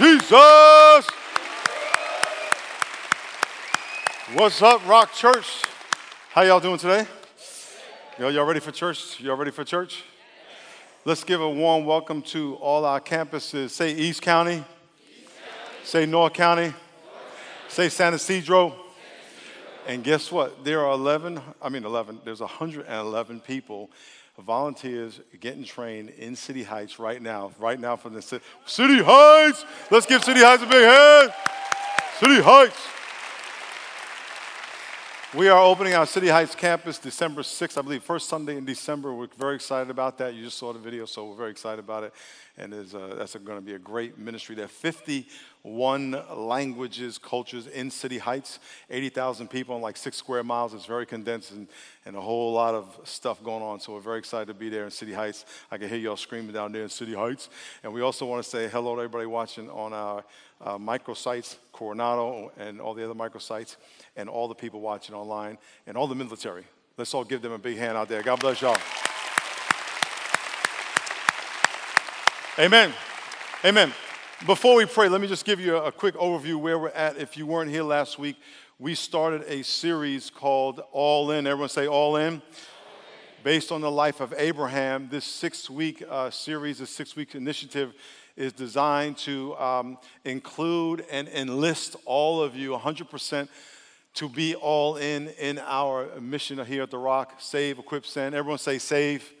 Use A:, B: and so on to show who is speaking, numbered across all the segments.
A: Jesus. What's up, Rock Church? How y'all doing today? Y'all, y'all ready for church? Y'all ready for church? Let's give a warm welcome to all our campuses. Say East County. East County. Say North County. North County. Say San Ysidro. And guess what? There are 11, I mean 11, there's 111 people, volunteers getting trained in City Heights right now, right now from the city. City Heights! Let's give City Heights a big hand. City Heights. We are opening our City Heights campus December 6th, I believe, first Sunday in December. We're very excited about that. You just saw the video, so we're very excited about it. And uh, that's going to be a great ministry there. 51 languages, cultures in City Heights, 80,000 people in like six square miles. It's very condensed and, and a whole lot of stuff going on. So we're very excited to be there in City Heights. I can hear y'all screaming down there in City Heights. And we also want to say hello to everybody watching on our uh, microsites, Coronado, and all the other microsites and all the people watching online and all the military. Let's all give them a big hand out there. God bless y'all. Amen. Amen. Before we pray, let me just give you a, quick overview where we're at. If you weren't here last week, we started a series called All In. Everyone say All In. Based on the life of Abraham, this six week uh, series, this six week initiative is designed to um, include and enlist all of you 100% to be all in in our mission here at The Rock. Save, equip, send. Everyone say save, save.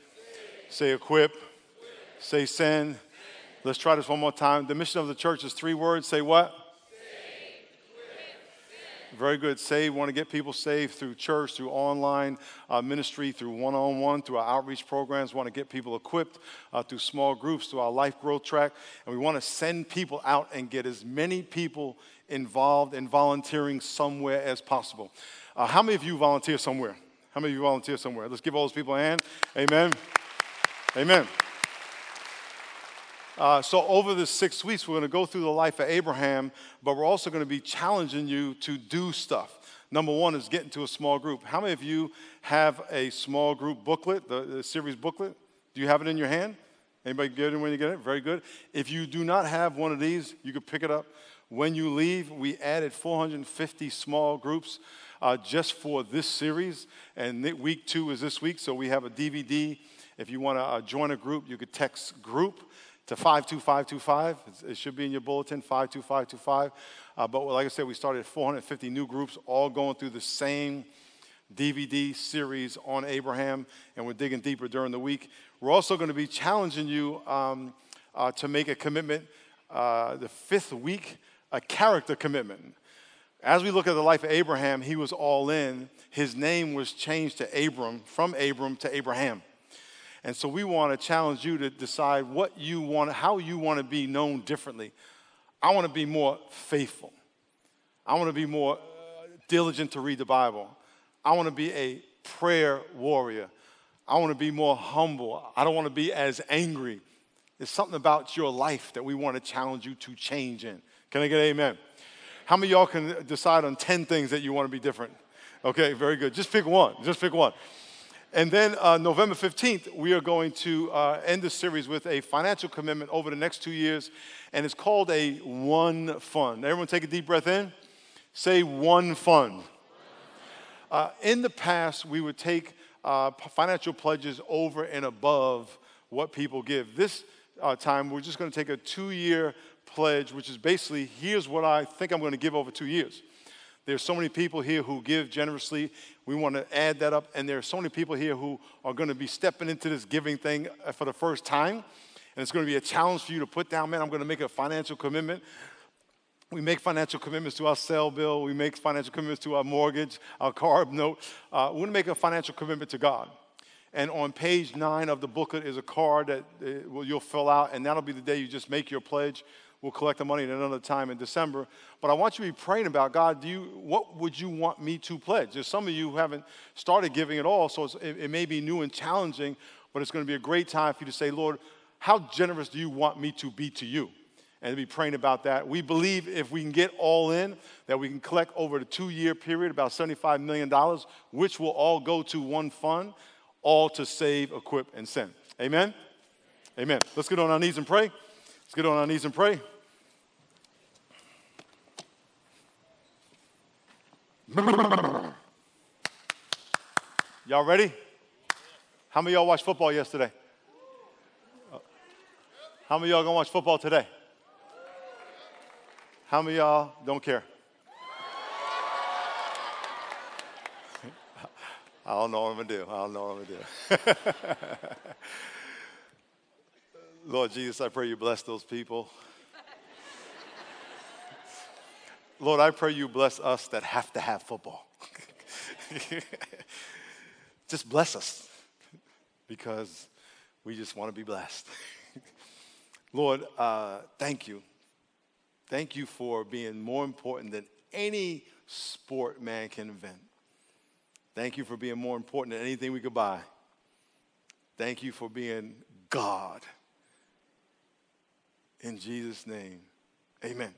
A: say equip, equip. say send. send. Let's try this one more time. The mission of the church is three words. Say what? Very good. Save. Want to get people saved through church, through online uh, ministry, through one on one, through our outreach programs. Want to get people equipped uh, through small groups, through our life growth track. And we want to send people out and get as many people involved in volunteering somewhere as possible. Uh, how many of you volunteer somewhere? How many of you volunteer somewhere? Let's give all those people a hand. Amen. Amen. Uh, so, over the six weeks, we're going to go through the life of Abraham, but we're also going to be challenging you to do stuff. Number one is get into a small group. How many of you have a small group booklet, the, the series booklet? Do you have it in your hand? Anybody get it when you get it? Very good. If you do not have one of these, you can pick it up. When you leave, we added 450 small groups uh, just for this series, and week two is this week, so we have a DVD. If you want to uh, join a group, you could text group to 52525. It should be in your bulletin, 52525. Uh, but like I said, we started 450 new groups, all going through the same DVD series on Abraham, and we're digging deeper during the week. We're also going to be challenging you um, uh, to make a commitment uh, the fifth week a character commitment. As we look at the life of Abraham, he was all in. His name was changed to Abram, from Abram to Abraham. And so we want to challenge you to decide what you want, how you want to be known differently. I want to be more faithful. I want to be more uh, diligent to read the Bible. I want to be a prayer warrior. I want to be more humble. I don't want to be as angry. There's something about your life that we want to challenge you to change in. Can I get amen? How many y'all can decide on 10 things that you want to be different? Okay, very good. Just pick one. Just pick one. And then uh, November 15th, we are going to uh, end the series with a financial commitment over the next two years, and it's called a One Fund. Everyone take a deep breath in. Say One Fund. Uh, in the past, we would take uh, financial pledges over and above what people give. This uh, time, we're just going to take a two year pledge, which is basically here's what I think I'm going to give over two years. There's so many people here who give generously. We want to add that up. And there are so many people here who are going to be stepping into this giving thing uh, for the first time. And it's going to be a challenge for you to put down, man, I'm going to make a financial commitment. We make financial commitments to our cell bill. We make financial commitments to our mortgage, our car note. Uh, we want to make a financial commitment to God. And on page nine of the booklet is a card that uh, you'll fill out, and that'll be the day you just make your pledge. We'll collect the money at another time in December. But I want you to be praying about God. Do you, what would you want me to pledge? There's some of you who haven't started giving at all, so it, it may be new and challenging, but it's going to be a great time for you to say, Lord, how generous do you want me to be to you? And be praying about that. We believe if we can get all in, that we can collect over the two year period about $75 million, which will all go to one fund, all to save, equip, and send. Amen? Amen. Let's get on our knees and pray. Let's get on our knees and pray. Y'all ready? How many y'all watched football yesterday? How many y'all gonna watch football today? How many y'all don't care? I don't know what I'm gonna do. I don't know what I'm gonna do. Lord Jesus, I pray you bless those people. Lord, I pray you bless us that have to have football. just bless us because we just want to be blessed. Lord, uh, thank you. Thank you for being more important than any sport man can invent. Thank you for being more important than anything we could buy. Thank you for being God. In Jesus' name, amen.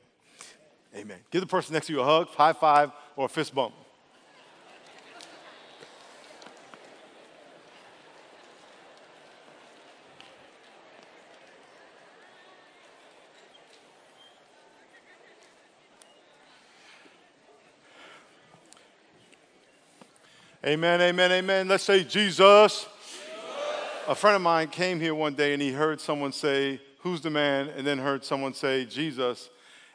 A: Amen. Give the person next to you a hug, high five, or a fist bump. Amen, amen, amen. Let's say Jesus. Jesus. A friend of mine came here one day and he heard someone say, Who's the man? And then heard someone say, Jesus.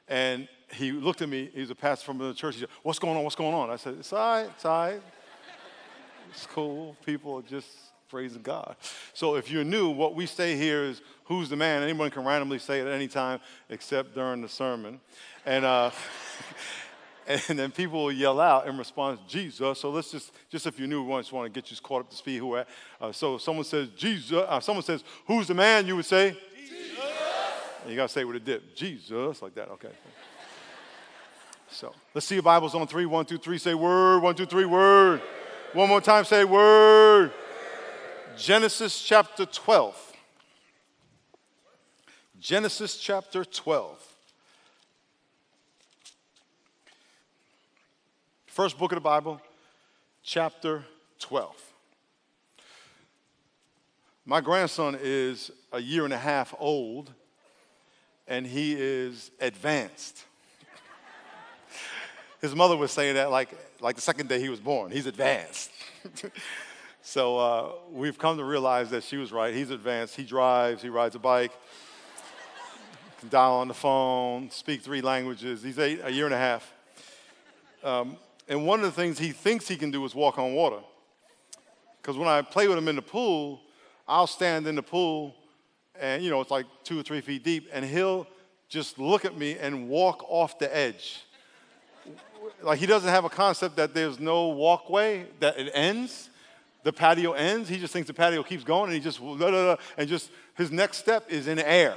A: And he looked at me. He's a pastor from the church. He said, What's going on? What's going on? I said, It's all right. It's all right. It's cool. People are just praising God. So if you're new, what we say here is, Who's the man? Anyone can randomly say it at any time except during the sermon. And, uh, and then people will yell out in response, Jesus. So let's just, just if you're new, we just want to get you caught up to speed. Who? Uh, so someone says Jesus, uh, someone says, "Who's the man?" You would say. And you gotta say it with a dip, Jesus, like that. Okay. So let's see your Bibles on three. One, two, three. Say word. One, two, three. Word. One more time. Say word. Genesis chapter 12. Genesis chapter 12. First book of the Bible, chapter 12. My grandson is a year and a half old, and he is advanced. His mother was saying that like, like the second day he was born. He's advanced. so uh, we've come to realize that she was right. He's advanced. He drives, he rides a bike, can dial on the phone, speak three languages. He's eight, a year and a half. Um, and one of the things he thinks he can do is walk on water. Because when I play with him in the pool, I'll stand in the pool and, you know, it's like two or three feet deep, and he'll just look at me and walk off the edge. like he doesn't have a concept that there's no walkway, that it ends. The patio ends. He just thinks the patio keeps going, and he just, blah, blah, blah, and just his next step is in air,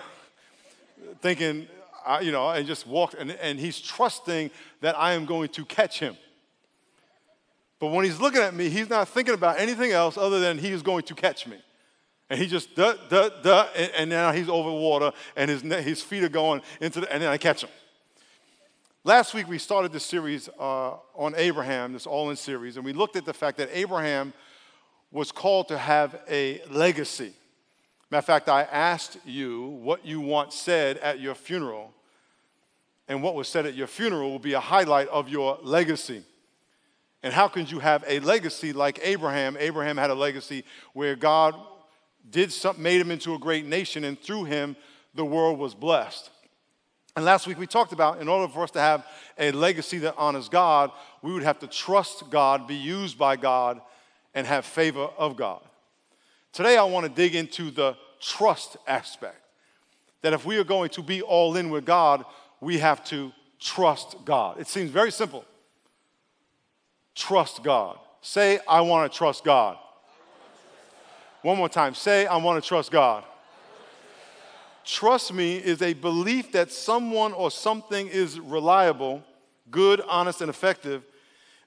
A: thinking, uh, you know, and just walk, and, and he's trusting that I am going to catch him. But when he's looking at me, he's not thinking about anything else other than he is going to catch me. And he just duh, duh, duh, and, and now he's over water, and his, his feet are going into the, and then I catch him. Last week we started this series uh, on Abraham, this all in series, and we looked at the fact that Abraham was called to have a legacy. Matter of fact, I asked you what you want said at your funeral, and what was said at your funeral will be a highlight of your legacy. And how can you have a legacy like Abraham? Abraham had a legacy where God did something, made him into a great nation, and through him, the world was blessed. And last week we talked about in order for us to have a legacy that honors God, we would have to trust God, be used by God, and have favor of God. Today I want to dig into the trust aspect. That if we are going to be all in with God, we have to trust God. It seems very simple trust God. Say, I want to trust God. One more time. Say, I want to trust God. Trust me is a belief that someone or something is reliable, good, honest, and effective.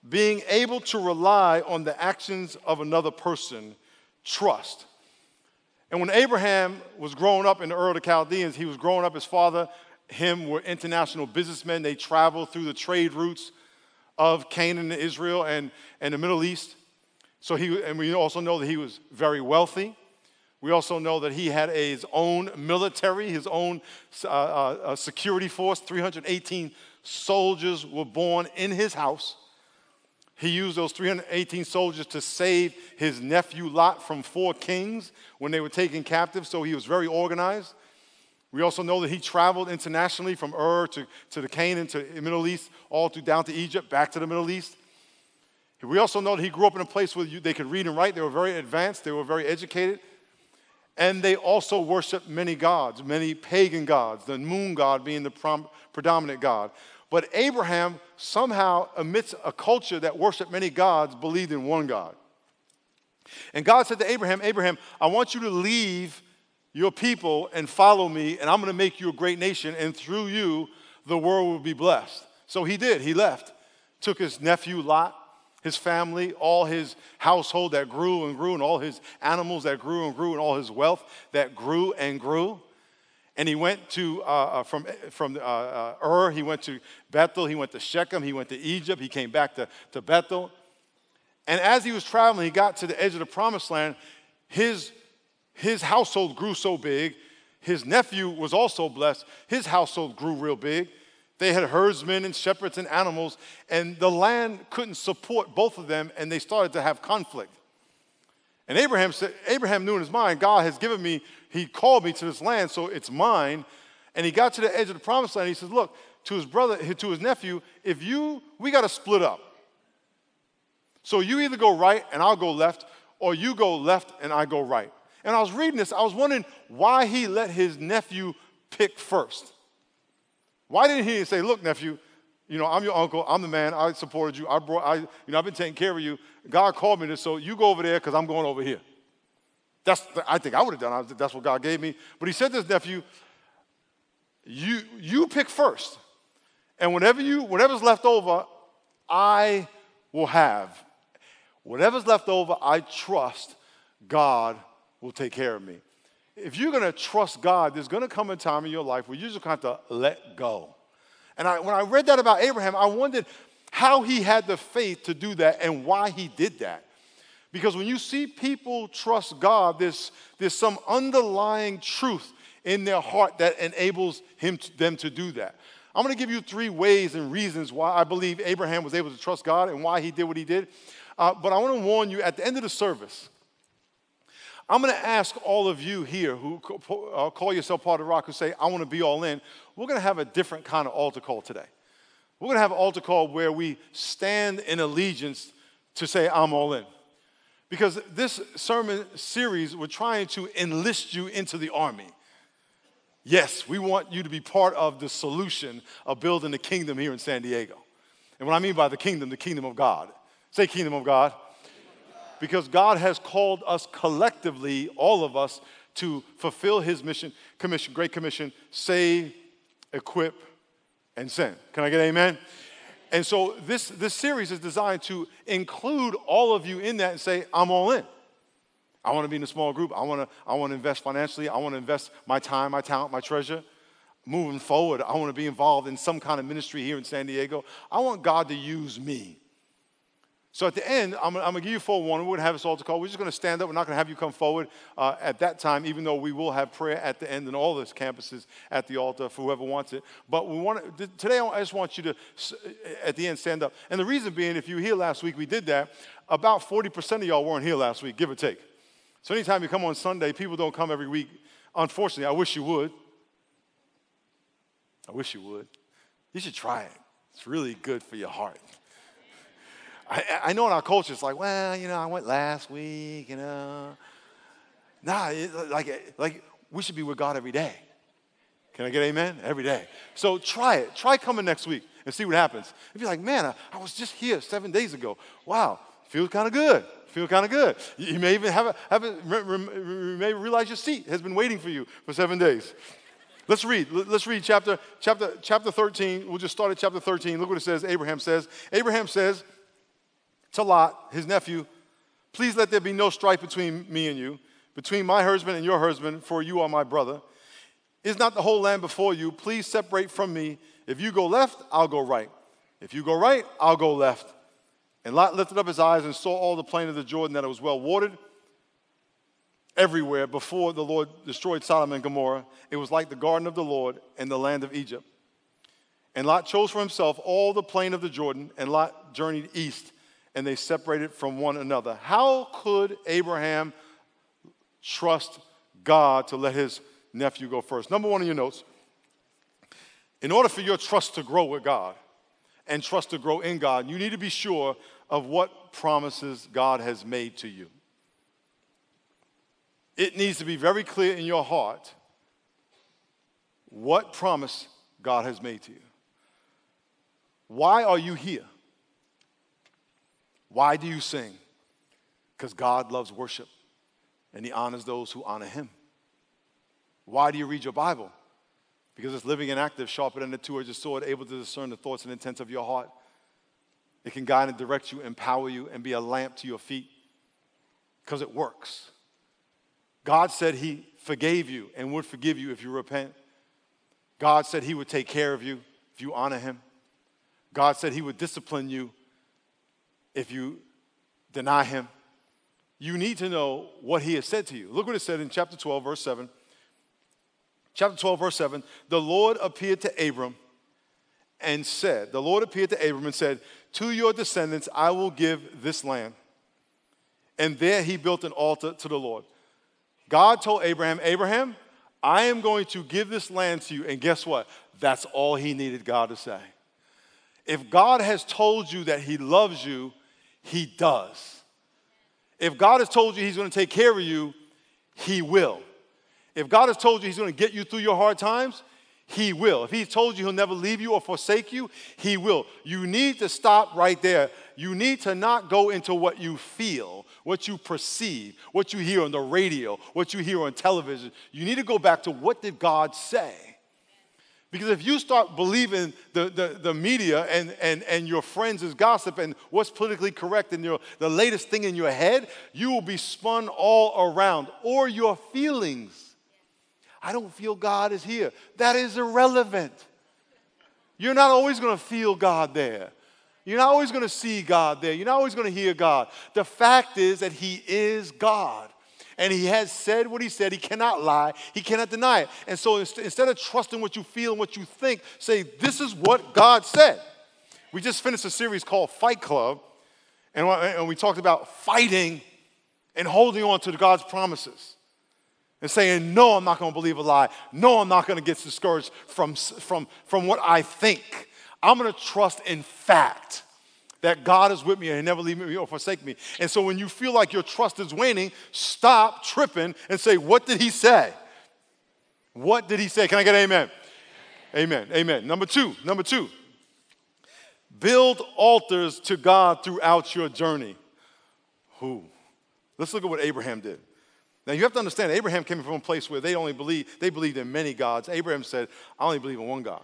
A: Being able to rely on the actions of another person, trust. And when Abraham was growing up in the Ur of the Chaldeans, he was growing up, his father, him were international businessmen. They traveled through the trade routes of Canaan and Israel and, and the Middle East. So he, and we also know that he was very wealthy. We also know that he had a, his own military, his own uh, uh, uh security force. 318 soldiers were born in his house. He used those 318 soldiers to save his nephew Lot from four kings when they were taken captive, so he was very organized. We also know that he traveled internationally from Ur to, to the Canaan to the Middle East, all through down to Egypt, back to the Middle East. We also know that he grew up in a place where they could read and write. They were very advanced, they were very educated. And they also worshiped many gods, many pagan gods, the moon god being the predominant god. But Abraham, somehow, amidst a culture that worshiped many gods, believed in one God. And God said to Abraham, Abraham, I want you to leave your people and follow me, and I'm going to make you a great nation, and through you, the world will be blessed. So he did. He left, took his nephew Lot, his family, all his household that grew and grew, and all his animals that grew and grew, and all his wealth that grew and grew. And he went to, uh, uh, from, from uh, uh, Ur, he went to Bethel, he went to Shechem, he went to Egypt, he came back to, to Bethel. And as he was traveling, he got to the edge of the promised land. His, his household grew so big. His nephew was also blessed. His household grew real big. They had herdsmen and shepherds and animals, and the land couldn't support both of them, and they started to have conflict. And Abraham said, Abraham knew in his mind, God has given me, he called me to this land, so it's mine. And he got to the edge of the promised land. He says, Look, to his brother, to his nephew, if you, we got to split up. So you either go right and I'll go left, or you go left and I go right. And I was reading this, I was wondering why he let his nephew pick first. Why didn't he say, Look, nephew, you know, I'm your uncle, I'm the man, I supported you, I brought, I, you know, I've been taking care of you. God called me to, so you go over there because I'm going over here. That's, the, I think I would have done. That's what God gave me. But he said to his nephew, you, you pick first. And whenever you, whatever's left over, I will have. Whatever's left over, I trust God will take care of me. If you're going to trust God, there's going to come a time in your life where you're just have to let go. And I, when I read that about Abraham, I wondered how he had the faith to do that and why he did that. Because when you see people trust God, there's, there's some underlying truth in their heart that enables him to, them to do that. I'm going to give you three ways and reasons why I believe Abraham was able to trust God and why he did what he did. Uh, but I want to warn you at the end of the service, I'm going to ask all of you here who uh, call yourself part of Rock who say, I want to be all in. We're going to have a different kind of altar call today. We're going to have an altar call where we stand in allegiance to say, I'm all in. Because this sermon series, we're trying to enlist you into the army. Yes, we want you to be part of the solution of building the kingdom here in San Diego. And what I mean by the kingdom, the kingdom of God. Say, kingdom of God because God has called us collectively, all of us, to fulfill his mission, commission, great commission, save, equip, and send. Can I get amen? And so this, this series is designed to include all of you in that and say, I'm all in. I want to be in a small group. I want to, I want to invest financially. I want to invest my time, my talent, my treasure. Moving forward, I want to be involved in some kind of ministry here in San Diego. I want God to use me. So at the end, I'm, I'm going to give you full warning. We're going to have this altar call. We're just going to stand up. We're not going to have you come forward uh, at that time, even though we will have prayer at the end in all those campuses at the altar for whoever wants it. But we want to, today, I just want you to, at the end, stand up. And the reason being, if you were here last week, we did that. About 40% of y'all weren't here last week, give or take. So anytime you come on Sunday, people don't come every week. Unfortunately, I wish you would. I wish you would. You should try it. It's really good for your heart. I, I know in our culture it's like, well, you know, I went last week, you know. Nah, it, like, like we should be with God every day. Can I get amen? Every day. So try it. Try coming next week and see what happens. If you're like, man, I, I was just here seven days ago. Wow, feels kind of good. Feel kind of good. You may even have a, have a, you may realize your seat has been waiting for you for seven days. Let's read. Let's read chapter, chapter, chapter 13. We'll just start at chapter 13. Look what it says. Abraham says. Abraham says, to Lot, his nephew, Please let there be no strife between me and you, between my husband and your husband, for you are my brother. Is not the whole land before you? Please separate from me. If you go left, I'll go right. If you go right, I'll go left. And Lot lifted up his eyes and saw all the plain of the Jordan that it was well watered everywhere before the Lord destroyed Sodom and Gomorrah. It was like the garden of the Lord and the land of Egypt. And Lot chose for himself all the plain of the Jordan, and Lot journeyed east and they separated from one another. How could Abraham trust God to let his nephew go first? Number one in your notes in order for your trust to grow with God and trust to grow in God, you need to be sure of what promises God has made to you. It needs to be very clear in your heart what promise God has made to you. Why are you here? Why do you sing? Because God loves worship and He honors those who honor Him. Why do you read your Bible? Because it's living and active, sharper than a two edged sword, able to discern the thoughts and intents of your heart. It can guide and direct you, empower you, and be a lamp to your feet because it works. God said He forgave you and would forgive you if you repent. God said He would take care of you if you honor Him. God said He would discipline you if you deny Him. You need to know what He has said to you. Look what it said in chapter 12, verse 7. Chapter 12, verse 7 The Lord appeared to Abram and said, The Lord appeared to Abram and said, To your descendants I will give this land. And there he built an altar to the Lord. God told Abraham, Abraham, I am going to give this land to you. And guess what? That's all he needed God to say. If God has told you that he loves you, he does. If God has told you he's going to take care of you, he will. If God has told you he's going to get you through your hard times, he will. If he's told you he'll never leave you or forsake you, he will. You need to stop right there. You need to not go into what you feel, what you perceive, what you hear on the radio, what you hear on television. You need to go back to what did God say? Because if you start believing the, the, the, media and, and, and your friends' gossip and what's politically correct and your, the latest thing in your head, you will be spun all around. Or your feelings. I don't feel God is here. That is irrelevant. You're not always going to feel God there. You're not always going to see God there. You're not always going to hear God. The fact is that He is God and he has said what he said. He cannot lie. He cannot deny it. And so instead of trusting what you feel and what you think, say, This is what God said. We just finished a series called Fight Club, and we talked about fighting and holding on to God's promises and saying, No, I'm not going to believe a lie. No, I'm not going to get discouraged from, from, from what I think. I'm going to trust in fact that God is with me and He never leave me or forsake me. And so when you feel like your trust is waning, stop tripping and say, What did He say? What did He say? Can I get amen? Amen. Amen. Number two, number two, build altars to God throughout your journey. Who? Let's look at what Abraham did. Now you have to understand, Abraham came from a place where they only believed, they believed in many gods. Abraham said, I only believe in one God.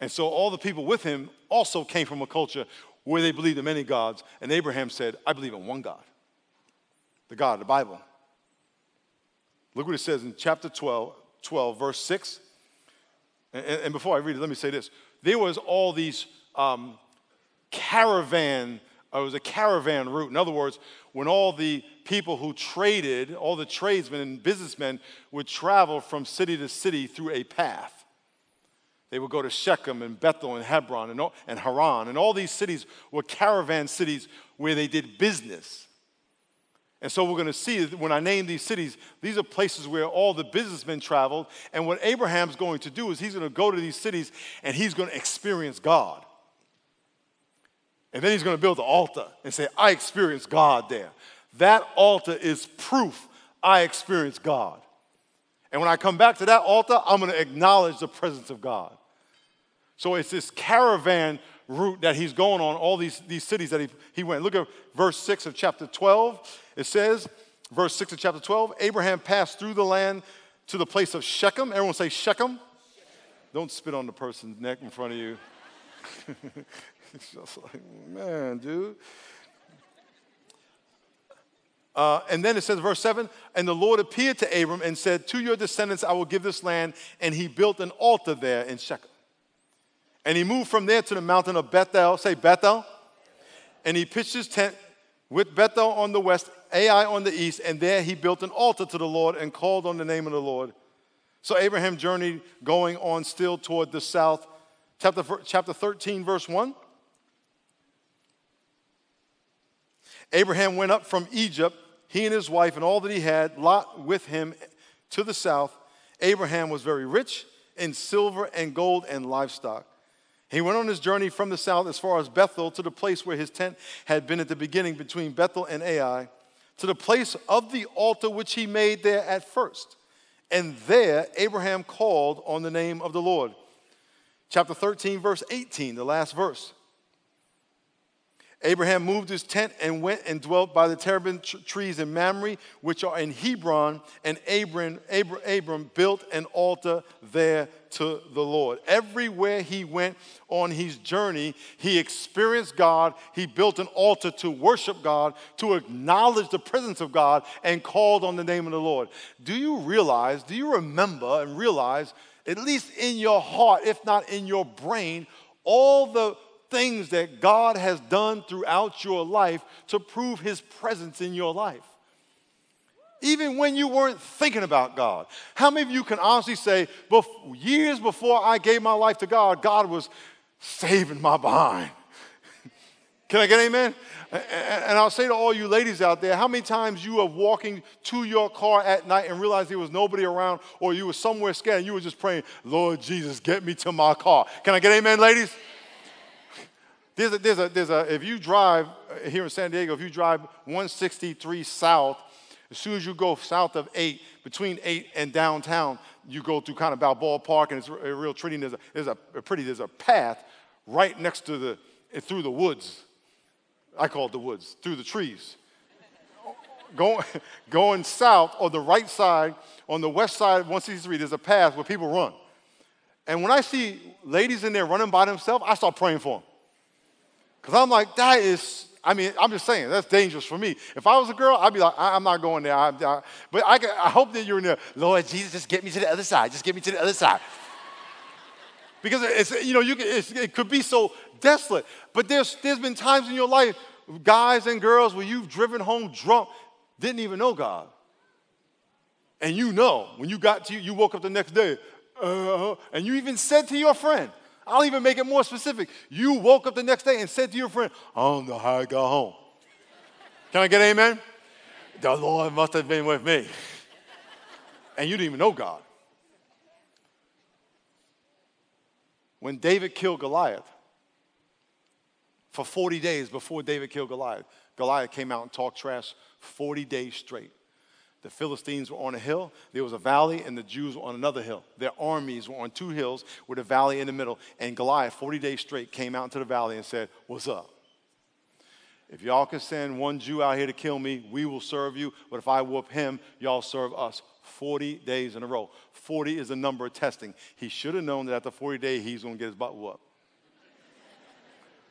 A: And so all the people with him also came from a culture where they believed in many gods. And Abraham said, I believe in one God, the God of the Bible. Look what it says in chapter 12, 12 verse 6. And, and, before I read it, let me say this. There was all these um, caravan, uh, it was a caravan route. In other words, when all the people who traded, all the tradesmen and businessmen would travel from city to city through a path. They would go to Shechem and Bethel and Hebron and, and Haran. And all these cities were caravan cities where they did business. And so we're going to see when I name these cities, these are places where all the businessmen traveled. And what Abraham's going to do is he's going to go to these cities and he's going to experience God. And then he's going to build an altar and say, I experienced God there. That altar is proof I experienced God. And when I come back to that altar, I'm going to acknowledge the presence of God. So it's this caravan route that he's going on, all these, these cities that he, he went. Look at verse 6 of chapter 12. It says, verse 6 of chapter 12, Abraham passed through the land to the place of Shechem. Everyone say Shechem. Don't spit on the person's neck in front of you. it's just like, man, dude. Uh, and then it says, verse 7 And the Lord appeared to Abram and said, To your descendants I will give this land. And he built an altar there in Shechem. And he moved from there to the mountain of Bethel. Say Bethel. And he pitched his tent with Bethel on the west, Ai on the east, and there he built an altar to the Lord and called on the name of the Lord. So Abraham journeyed going on still toward the south. Chapter, chapter 13, verse 1. Abraham went up from Egypt, he and his wife and all that he had, Lot with him to the south. Abraham was very rich in silver and gold and livestock. He went on his journey from the south as far as Bethel to the place where his tent had been at the beginning between Bethel and Ai, to the place of the altar which he made there at first. And there Abraham called on the name of the Lord. Chapter 13, verse 18, the last verse. Abraham moved his tent and went and dwelt by the terebinth trees in Mamre, which are in Hebron, and Abram, Abram, Abram built an altar there to the Lord. Everywhere he went on his journey, he experienced God. He built an altar to worship God, to acknowledge the presence of God, and called on the name of the Lord. Do you realize, do you remember and realize, at least in your heart, if not in your brain, all the things that God has done throughout your life to prove his presence in your life. Even when you weren't thinking about God. How many of you can honestly say, years before I gave my life to God, God was saving my behind? Can I get amen? And I'll say to all you ladies out there, how many times you are walking to your car at night and realize there was nobody around or you were somewhere scared and you were just praying, Lord Jesus, get me to my car. Can I get amen, ladies? There's a, there's a, there's a, if you drive uh, here in San Diego, if you drive 163 south, as soon as you go south of 8, between 8 and downtown, you go through kind of Balboa Park, and it's a real treaty. There's a, there's a, a pretty, there's a path right next to the, through the woods. I call it the woods, through the trees. going, going south on the right side, on the west side of 163, there's a path where people run. And when I see ladies in there running by themselves, I start praying for them. Because I'm like, that is, I mean, I'm just saying, that's dangerous for me. If I was a girl, I'd be like, I, am not going there. I, I, but I, I hope that you're in there. Lord Jesus, just get me to the other side. Just get me to the other side. because it's, you know, you can, it could be so desolate. But there's, there's been times in your life, guys and girls, where you've driven home drunk, didn't even know God. And you know, when you got to, you woke up the next day, uh, and you even said to your friend, I'll even make it more specific. You woke up the next day and said to your friend, I don't know how I got home. Can I get amen? The Lord must have been with me. And you didn't even know God. When David killed Goliath, for 40 days before David killed Goliath, Goliath came out and talked trash 40 days straight. The Philistines were on a hill, there was a valley, and the Jews were on another hill. Their armies were on two hills with a valley in the middle. And Goliath, 40 days straight, came out into the valley and said, What's up? If y'all can send one Jew out here to kill me, we will serve you. But if I whoop him, y'all serve us. 40 days in a row. 40 is the number of testing. He should have known that after 40 days, he's going to get his butt whooped.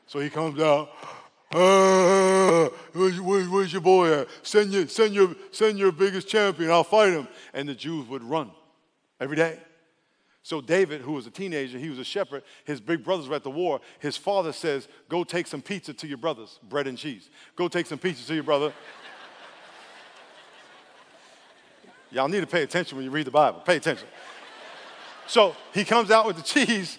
A: So he comes out, uh, where's, where's, your boy at? Send your, send, your, send your biggest champion, I'll fight him. And the Jews would run every day. So David, who was a teenager, he was a shepherd. His big brothers were at the war. His father says, Go take some pizza to your brothers, bread and cheese. Go take some pizza to your brother. Y'all need to pay attention when you read the Bible. Pay attention. So he comes out with the cheese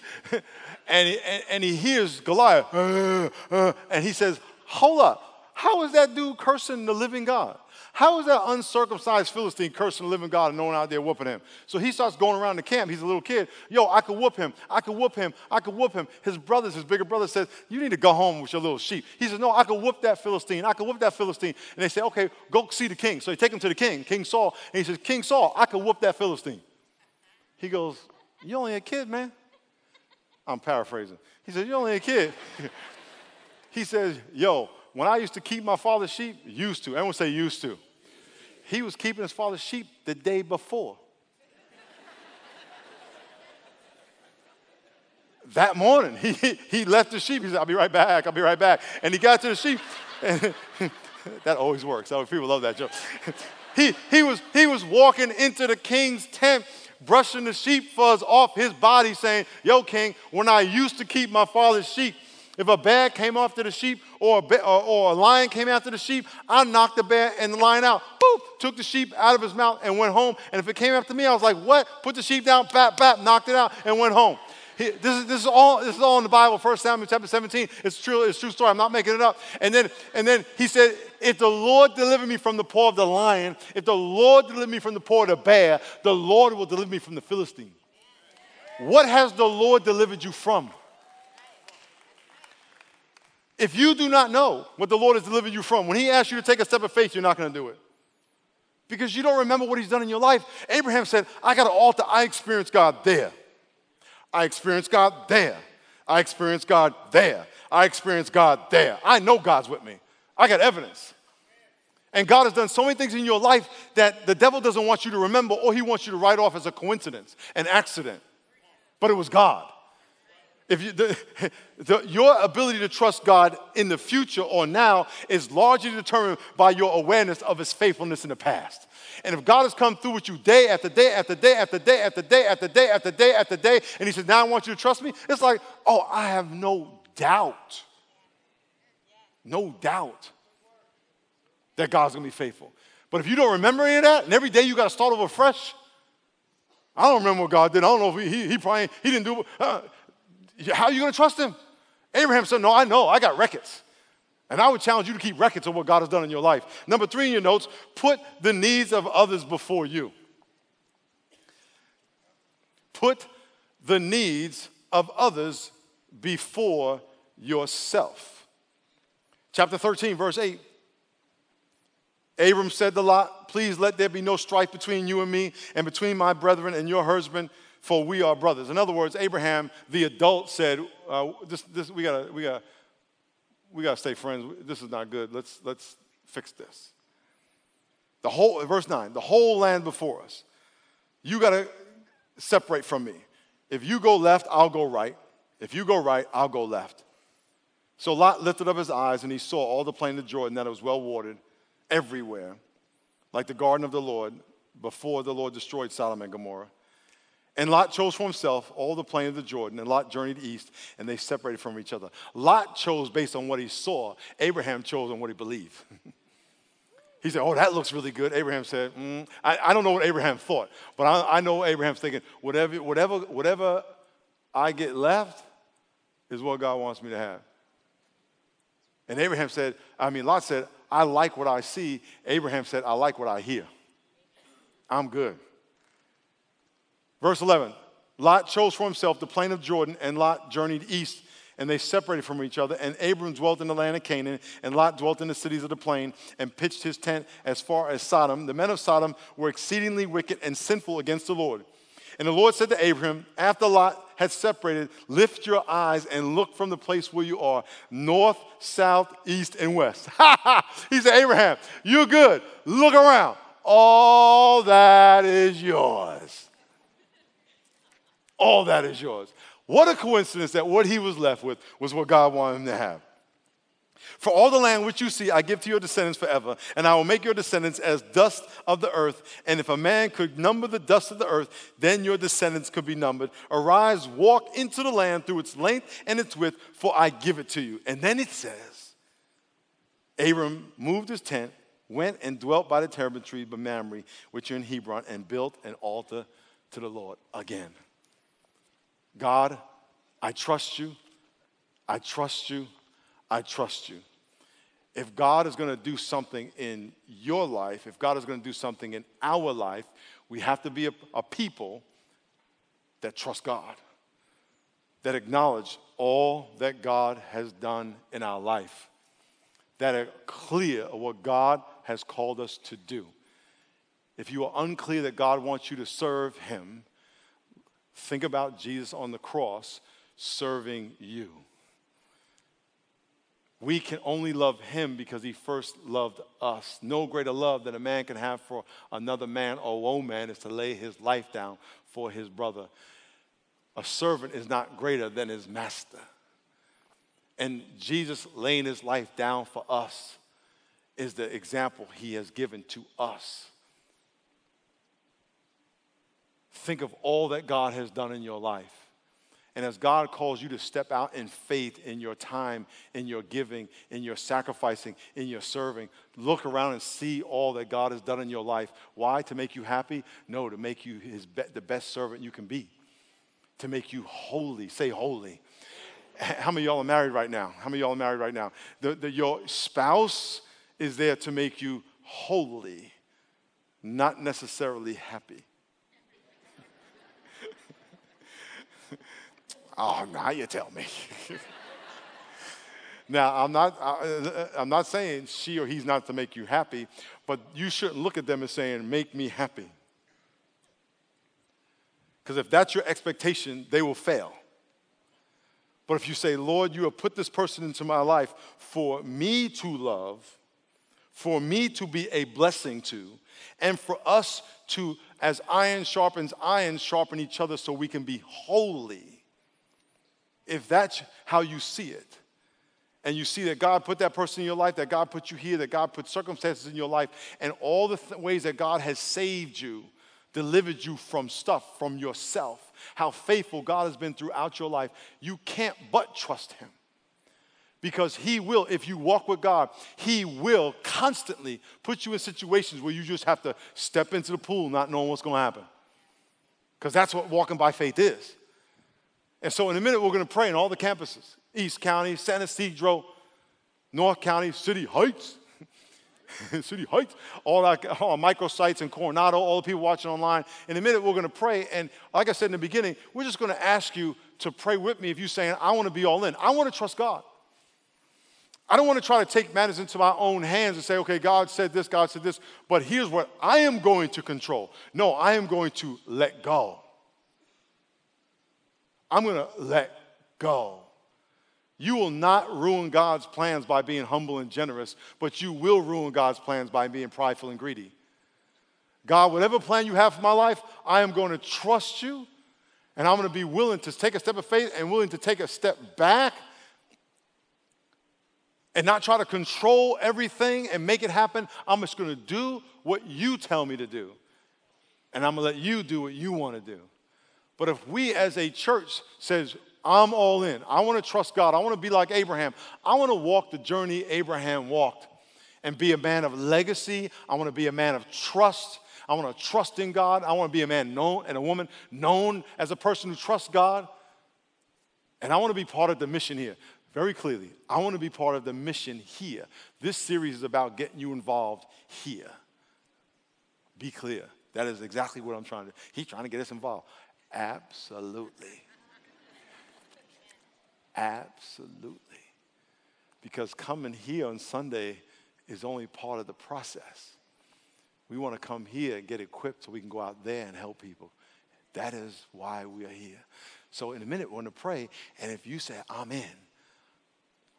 A: and he, and, and he hears Goliath, uh, uh, and he says, Hold up. How is that dude cursing the living God? How is that uncircumcised Philistine cursing the living God and no one out there whooping him? So he starts going around the camp. He's a little kid. Yo, I could whoop him. I could whoop him. I could whoop him. His brothers, his bigger brother says, You need to go home with your little sheep. He says, No, I could whoop that Philistine. I could whoop that Philistine. And they say, Okay, go see the king. So they take him to the king, King Saul. And he says, King Saul, I could whoop that Philistine. He goes, You only a kid, man. I'm paraphrasing. He said, You're only a kid. he says, Yo, when I used to keep my father's sheep, used to, everyone say used to. He was keeping his father's sheep the day before. that morning, he, he left the sheep. He said, I'll be right back, I'll be right back. And he got to the sheep. that always works. People love that joke. he, he, was, he was walking into the king's tent brushing the sheep fuzz off his body, saying, Yo, king, when I used to keep my father's sheep, if a bear came after the sheep or a, or, or, a lion came after the sheep, I knocked the bear and the lion out. Boop, took the sheep out of his mouth and went home. And if it came after me, I was like, what? Put the sheep down, bap, bap, knocked it out and went home. He, this, is, this, is all, this is all in the Bible, 1 Samuel chapter 17. It's true, it's true story. I'm not making it up. And then, and then he said, if the Lord deliver me from the paw of the lion, if the Lord deliver me from the paw of the bear, the Lord will deliver me from the Philistine. What has the Lord delivered you from? If you do not know what the Lord has delivered you from, when He asks you to take a step of faith, you're not going to do it. Because you don't remember what He's done in your life. Abraham said, I got an altar. I experienced God there. I experienced God there. I experienced God there. I experienced God there. I know God's with me. I got evidence. And God has done so many things in your life that the devil doesn't want you to remember or he wants you to write off as a coincidence, an accident. But it was God. If you, the, the, your ability to trust God in the future or now is largely determined by your awareness of His faithfulness in the past. And if God has come through with you day after day after day after day after day after day after day after day, and He says, Now I want you to trust me, it's like, oh, I have no doubt, no doubt that God's gonna be faithful. But if you don't remember any of that, and every day you gotta start over fresh, I don't remember what God did. I don't know if he, he, he probably, he didn't do, uh, how are you to trust him? Abraham said, No, I know. I got records. And I would challenge you to keep records of what God has done in your life. Number three in your notes, put the needs of others before you. Put the needs of others before yourself. Chapter 13, verse 8. Abram said to Lot, Please let there be no strife between you and me, and between my brethren and your husband, for we are brothers. In other words, Abraham, the adult, said, uh, this, this, we gotta, we gotta, we gotta stay friends. This is not good. Let's, let's fix this. The whole, verse 9, the whole land before us. You gotta separate from me. If you go left, I'll go right. If you go right, I'll go left. So Lot lifted up his eyes and he saw all the plain of Jordan that it was well watered everywhere, like the garden of the Lord, before the Lord destroyed Sodom and Gomorrah. And Lot chose for himself all the plain of the Jordan, and Lot journeyed east, and they separated from each other. Lot chose based on what he saw, Abraham chose on what he believed. he said, Oh, that looks really good. Abraham said, mm. I, I, don't know what Abraham thought, but I, I know Abraham's thinking, whatever, whatever, whatever I get left is what God wants me to have. And Abraham said, I mean, Lot said, I like what I see. Abraham said, I like what I hear. I'm good. Verse 11 Lot chose for himself the plain of Jordan, and Lot journeyed east, and they separated from each other. And Abram dwelt in the land of Canaan, and Lot dwelt in the cities of the plain, and pitched his tent as far as Sodom. The men of Sodom were exceedingly wicked and sinful against the Lord. And the Lord said to Abraham, after Lot had separated, lift your eyes and look from the place where you are, north, south, east, and west. he said, Abraham, you're good. Look around. All that is yours. All that is yours. What a coincidence that what he was left with was what God wanted him to have. For all the land which you see, I give to your descendants forever, and I will make your descendants as dust of the earth. And if a man could number the dust of the earth, then your descendants could be numbered. Arise, walk into the land through its length and its width, for I give it to you. And then it says, Abram moved his tent, went and dwelt by the terebinth tree of Mamre, which are in Hebron, and built an altar to the Lord again. God, I trust you. I trust you. I trust you. If God is going to do something in your life, if God is going to do something in our life, we have to be a, a people that trust God, that acknowledge all that God has done in our life, that are clear of what God has called us to do. If you are unclear that God wants you to serve Him, Think about Jesus on the cross serving you. We can only love him because he first loved us. No greater love that a man can have for another man or woman is to lay his life down for his brother. A servant is not greater than his master. And Jesus laying his life down for us is the example he has given to us. Think of all that God has done in your life. And as God calls you to step out in faith in your time, in your giving, in your sacrificing, in your serving, look around and see all that God has done in your life. Why? To make you happy? No, to make you his be- the best servant you can be. To make you holy. Say holy. How many y'all are married right now? How many y'all are married right now? The, the, your spouse is there to make you holy, not necessarily happy. oh, now you tell me. now, I'm not, I, uh, I'm not saying she or he's not to make you happy, but you shouldn't look at them as saying, make me happy. Because if that's your expectation, they will fail. But if you say, Lord, you have put this person into my life for me to love, for me to be a blessing to, and for us to, as iron sharpens iron, sharpen each other so we can be holy. If that's how you see it, and you see that God put that person in your life, that God put you here, that God put circumstances in your life, and all the th- ways that God has saved you, delivered you from stuff, from yourself, how faithful God has been throughout your life, you can't but trust Him. Because He will, if you walk with God, He will constantly put you in situations where you just have to step into the pool not knowing what's going to happen. Because that's what walking by faith is. And so, in a minute, we're going to pray in all the campuses East County, San Ysidro, North County, City Heights. City Heights, all our, all microsites in Coronado, all the people watching online. In a minute, we're going to pray. And like I said in the beginning, we're just going to ask you to pray with me if you're saying, I want to be all in. I want to trust God. I don't want to try to take matters into my own hands and say, okay, God said this, God said this, but here's what I am going to control. No, I am going to let go. I'm going to let go. You will not ruin God's plans by being humble and generous, but you will ruin God's plans by being prideful and greedy. God, whatever plan you have for my life, I am going to trust you, and I'm going to be willing to take a step of faith and willing to take a step back and not try to control everything and make it happen. I'm just going to do what you tell me to do, and I'm going to let you do what you want to do. But if we as a church says I'm all in. I want to trust God. I want to be like Abraham. I want to walk the journey Abraham walked and be a man of legacy. I want to be a man of trust. I want to trust in God. I want to be a man known and a woman known as a person who trusts God. And I want to be part of the mission here. Very clearly, I want to be part of the mission here. This series is about getting you involved here. Be clear. That is exactly what I'm trying to do. He's trying to get us involved. Absolutely. Absolutely. Because coming here on Sunday is only part of the process. We want to come here and get equipped so we can go out there and help people. That is why we are here. So, in a minute, we're going to pray. And if you say, I'm in,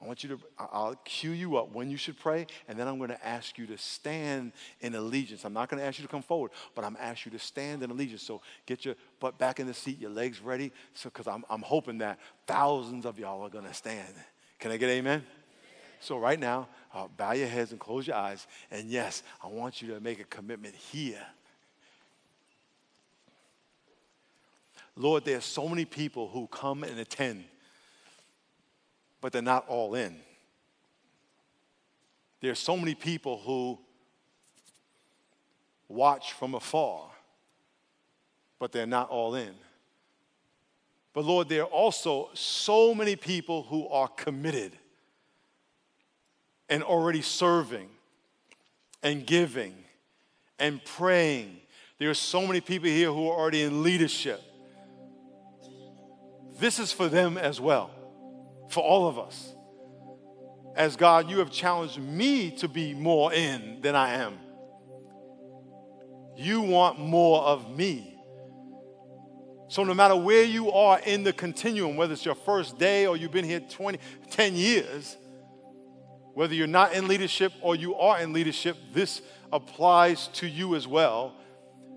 A: I want you to, I'll cue you up when you should pray, and then I'm going to ask you to stand in allegiance. I'm not going to ask you to come forward, but I'm asking you to stand in allegiance. So get your butt back in the seat, your legs ready, so because I'm, I'm hoping that thousands of y'all are going to stand. Can I get amen? So right now, uh, bow your heads and close your eyes. And yes, I want you to make a commitment here. Lord, there are so many people who come and attend but they're not all in. There's so many people who watch from afar, but they're not all in. But Lord, there are also so many people who are committed and already serving and giving and praying. There are so many people here who are already in leadership. This is for them as well for all of us. As God, you have challenged me to be more in than I am. You want more of me. So, no matter where you are in the continuum, whether it's your first day or you've been here 20, 10 years, whether you're not in leadership or you are in leadership, this applies to you as well.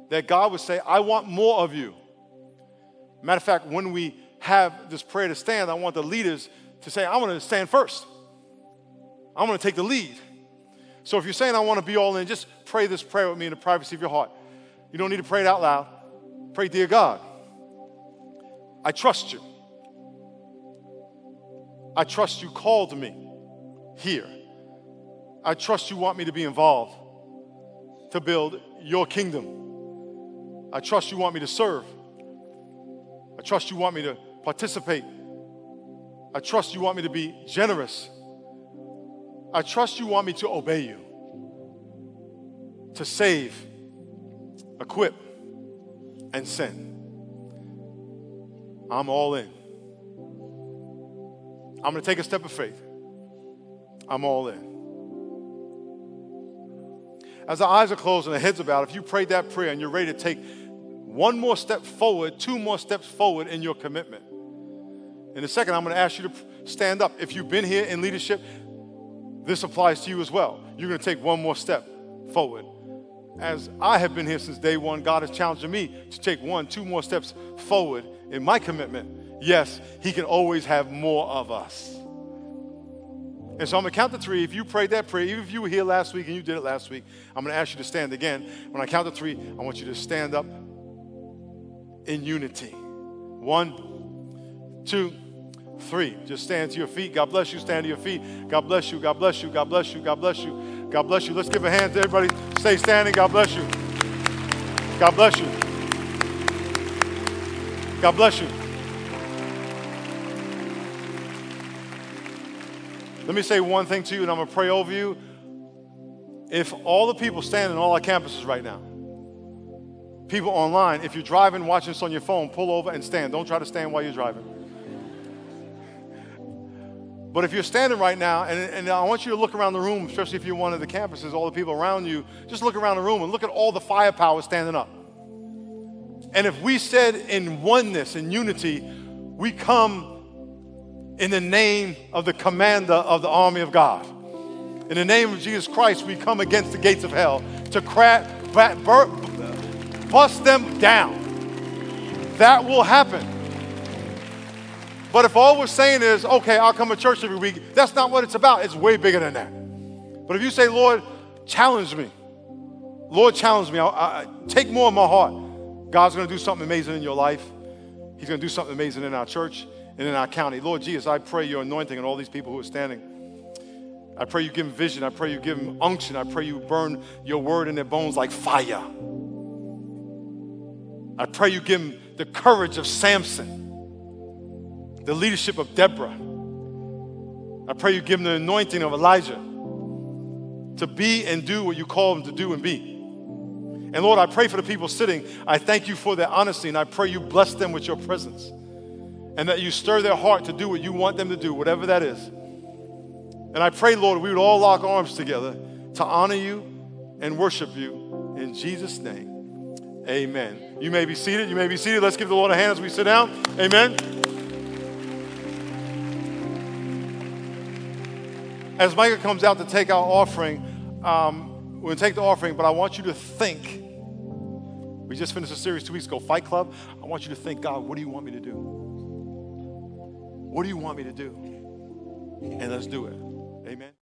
A: That God would say, I want more of you. Matter of fact, when we have this prayer to stand, I want the leaders to say, I want to stand first. I want to take the lead. So if you're saying, I want to be all in, just pray this prayer with me in the privacy of your heart. You don't need to pray it out loud. Pray, Dear God, I trust you. I trust you called me here. I trust you want me to be involved to build your kingdom. I trust you want me to serve. I trust you want me to participate I trust you want me to be generous. I trust you want me to obey you. to save, equip, and send. I'm all in. I'm going to take a step of faith. I'm all in. As our eyes are closed and our heads are bowed, if you prayed that prayer and you're ready to take one more step forward, two more steps forward in your commitment. In a second, I'm going to ask you to stand up. If you've been here in leadership, this applies to you as well. You're going to take one more step forward. As I have been here since day one, God has challenged me to take one, two more steps forward in my commitment. Yes, He can always have more of us. And so I'm going to count to three. If you prayed that prayer, even if you were here last week and you did it last week, I'm going to ask you to stand again. When I count to three, I want you to stand up in unity. One, two, three. Just stand to your feet. God bless you. Stand to your feet. God bless you. God bless you. God bless you. God bless you. God bless you. Let's give a hand to everybody. Stay standing. God bless you. God bless you. God bless you. Let me say one thing to you, and I'm going to pray over you. If all the people standing on all our campuses right now, people online, if you're driving, watching this on your phone, pull over and stand. Don't try to stand while you're driving. But if you're standing right now, and, and, I want you to look around the room, especially if you're one of the campuses, all the people around you, just look around the room and look at all the firepower standing up. And if we said in oneness, in unity, we come in the name of the commander of the army of God. In the name of Jesus Christ, we come against the gates of hell to crack, bust them down. That will happen. But if all we're saying is, okay, I'll come to church every week, that's not what it's about. It's way bigger than that. But if you say, Lord, challenge me, Lord, challenge me, I, I, take more of my heart, God's to do something amazing in your life. He's to do something amazing in our church and in our county. Lord Jesus, I pray your anointing on all these people who are standing. I pray you give them vision. I pray you give them unction. I pray you burn your word in their bones like fire. I pray you give them the courage of Samson the leadership of Deborah. I pray you give them the anointing of Elijah to be and do what you call them to do and be. And Lord, I pray for the people sitting. I thank you for their honesty, and I pray you bless them with your presence. And that you stir their heart to do what you want them to do, whatever that is. And I pray, Lord, we would all lock arms together to honor you and worship you. In Jesus' name, amen. You may be seated. You may be seated. Let's give the Lord a hand as we sit down. Amen. As Micah comes out to take our offering, um, we're going to take the offering, but I want you to think. We just finished a series two weeks ago, Fight Club. I want you to think, God, what do you want me to do? What do you want me to do? And let's do it. Amen.